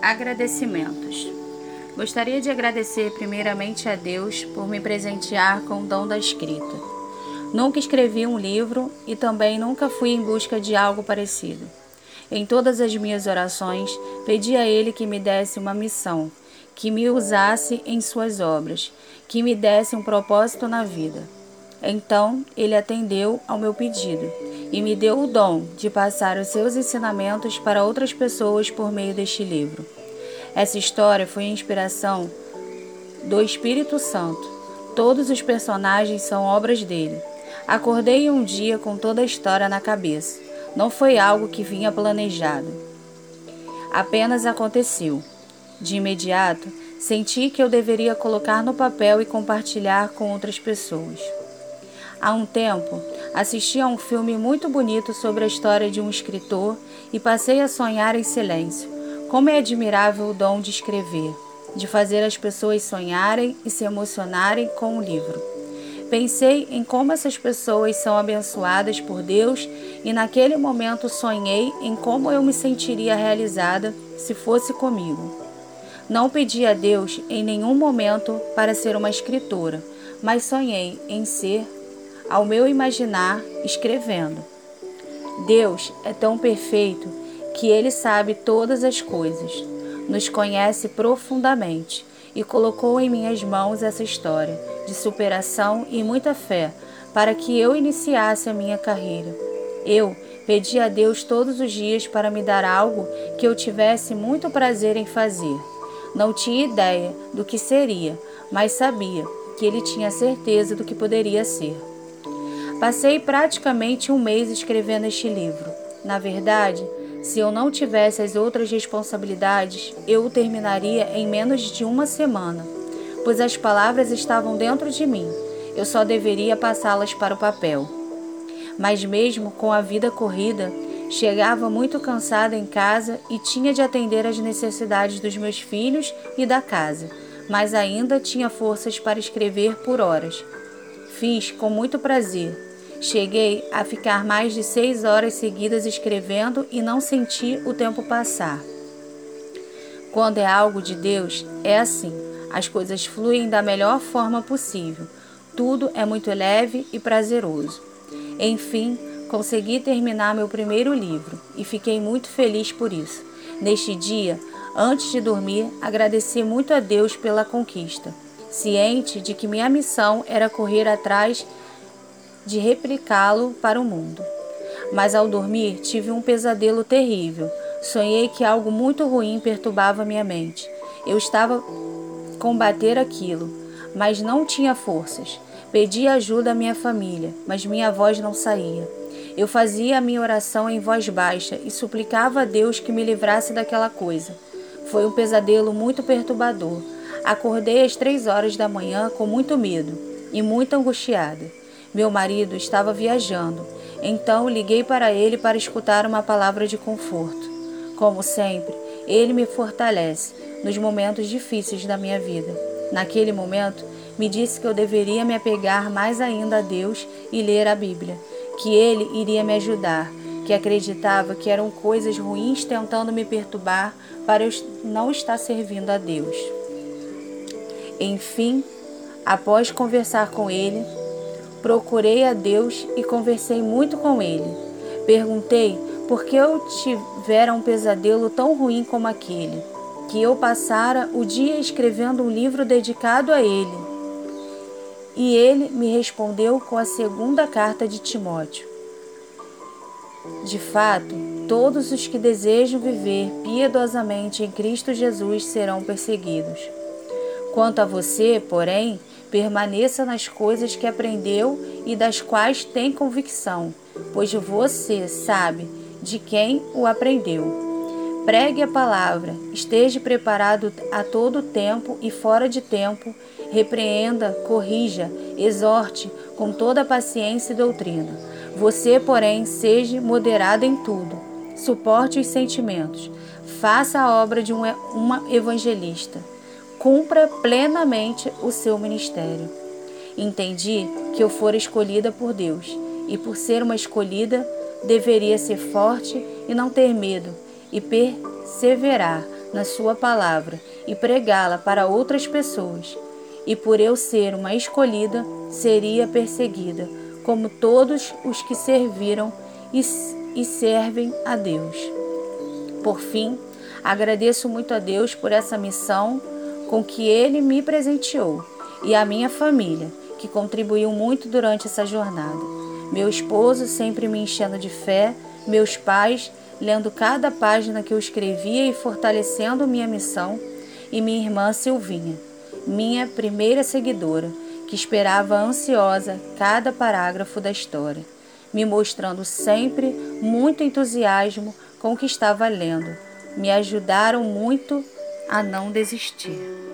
Agradecimentos. Gostaria de agradecer primeiramente a Deus por me presentear com o dom da escrita. Nunca escrevi um livro e também nunca fui em busca de algo parecido. Em todas as minhas orações, pedi a Ele que me desse uma missão, que me usasse em suas obras, que me desse um propósito na vida. Então, Ele atendeu ao meu pedido e me deu o dom de passar os seus ensinamentos para outras pessoas por meio deste livro. Essa história foi inspiração do Espírito Santo. Todos os personagens são obras dele. Acordei um dia com toda a história na cabeça. Não foi algo que vinha planejado. Apenas aconteceu. De imediato, senti que eu deveria colocar no papel e compartilhar com outras pessoas. Há um tempo, assisti a um filme muito bonito sobre a história de um escritor e passei a sonhar em silêncio. Como é admirável o dom de escrever, de fazer as pessoas sonharem e se emocionarem com o livro. Pensei em como essas pessoas são abençoadas por Deus e naquele momento sonhei em como eu me sentiria realizada se fosse comigo. Não pedi a Deus em nenhum momento para ser uma escritora, mas sonhei em ser ao meu imaginar escrevendo. Deus é tão perfeito que ele sabe todas as coisas, nos conhece profundamente e colocou em minhas mãos essa história de superação e muita fé para que eu iniciasse a minha carreira. Eu pedi a Deus todos os dias para me dar algo que eu tivesse muito prazer em fazer. Não tinha ideia do que seria, mas sabia que ele tinha certeza do que poderia ser. Passei praticamente um mês escrevendo este livro. Na verdade, se eu não tivesse as outras responsabilidades, eu o terminaria em menos de uma semana, pois as palavras estavam dentro de mim. Eu só deveria passá-las para o papel. Mas mesmo com a vida corrida, chegava muito cansada em casa e tinha de atender às necessidades dos meus filhos e da casa, mas ainda tinha forças para escrever por horas. Fiz com muito prazer Cheguei a ficar mais de seis horas seguidas escrevendo e não senti o tempo passar. Quando é algo de Deus, é assim: as coisas fluem da melhor forma possível. Tudo é muito leve e prazeroso. Enfim, consegui terminar meu primeiro livro e fiquei muito feliz por isso. Neste dia, antes de dormir, agradeci muito a Deus pela conquista, ciente de que minha missão era correr atrás de replicá-lo para o mundo. Mas ao dormir tive um pesadelo terrível. Sonhei que algo muito ruim perturbava minha mente. Eu estava combater aquilo, mas não tinha forças. Pedi ajuda à minha família, mas minha voz não saía. Eu fazia a minha oração em voz baixa e suplicava a Deus que me livrasse daquela coisa. Foi um pesadelo muito perturbador. Acordei às três horas da manhã com muito medo e muito angustiada. Meu marido estava viajando, então liguei para ele para escutar uma palavra de conforto. Como sempre, ele me fortalece nos momentos difíceis da minha vida. Naquele momento, me disse que eu deveria me apegar mais ainda a Deus e ler a Bíblia, que ele iria me ajudar, que acreditava que eram coisas ruins tentando me perturbar para eu não estar servindo a Deus. Enfim, após conversar com ele, Procurei a Deus e conversei muito com ele. Perguntei por que eu tivera um pesadelo tão ruim como aquele, que eu passara o dia escrevendo um livro dedicado a ele. E ele me respondeu com a segunda carta de Timóteo. De fato, todos os que desejam viver piedosamente em Cristo Jesus serão perseguidos. Quanto a você, porém, Permaneça nas coisas que aprendeu e das quais tem convicção, pois você sabe de quem o aprendeu. Pregue a palavra, esteja preparado a todo tempo e fora de tempo, repreenda, corrija, exorte com toda paciência e doutrina. Você, porém, seja moderado em tudo, suporte os sentimentos, faça a obra de uma evangelista cumpra plenamente o seu ministério. Entendi que eu fora escolhida por Deus e, por ser uma escolhida, deveria ser forte e não ter medo e perseverar na Sua palavra e pregá-la para outras pessoas. E por eu ser uma escolhida, seria perseguida, como todos os que serviram e, e servem a Deus. Por fim, agradeço muito a Deus por essa missão com que Ele me presenteou e a minha família, que contribuiu muito durante essa jornada. Meu esposo sempre me enchendo de fé, meus pais lendo cada página que eu escrevia e fortalecendo minha missão, e minha irmã Silvinha, minha primeira seguidora, que esperava ansiosa cada parágrafo da história, me mostrando sempre muito entusiasmo com o que estava lendo. Me ajudaram muito a não desistir.